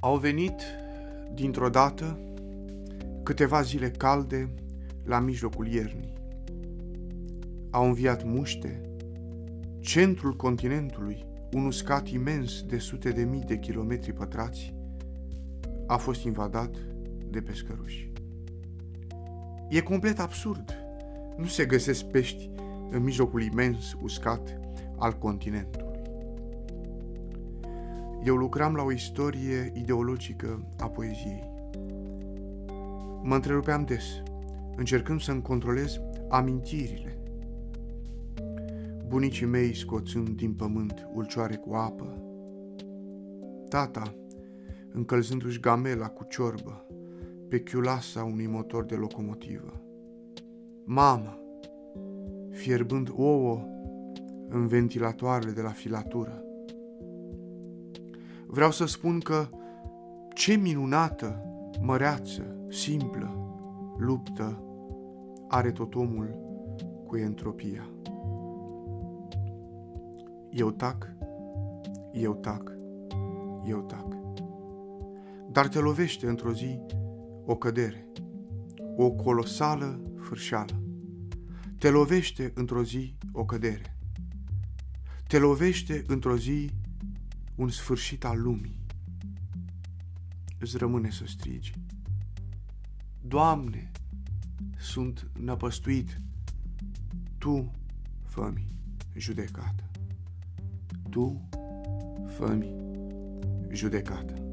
Au venit, dintr-o dată, câteva zile calde la mijlocul iernii. Au înviat muște, centrul continentului, un uscat imens de sute de mii de kilometri pătrați, a fost invadat de pescăruși. E complet absurd. Nu se găsesc pești în mijlocul imens uscat al continentului. Eu lucram la o istorie ideologică a poeziei. Mă întrerupeam des, încercând să-mi controlez amintirile. Bunicii mei scoțând din pământ ulcioare cu apă, tata încălzându-și gamela cu ciorbă pe chiulasa unui motor de locomotivă, mama fierbând ouă în ventilatoarele de la filatură, Vreau să spun că ce minunată, măreață, simplă luptă are tot omul cu entropia. Eu tac, eu tac, eu tac. Dar te lovește într-o zi o cădere, o colosală fârșeală. Te lovește într-o zi o cădere. Te lovește într-o zi un sfârșit al lumii. Îți rămâne să strigi. Doamne, sunt năpăstuit. Tu fă-mi judecată. Tu fă-mi judecată.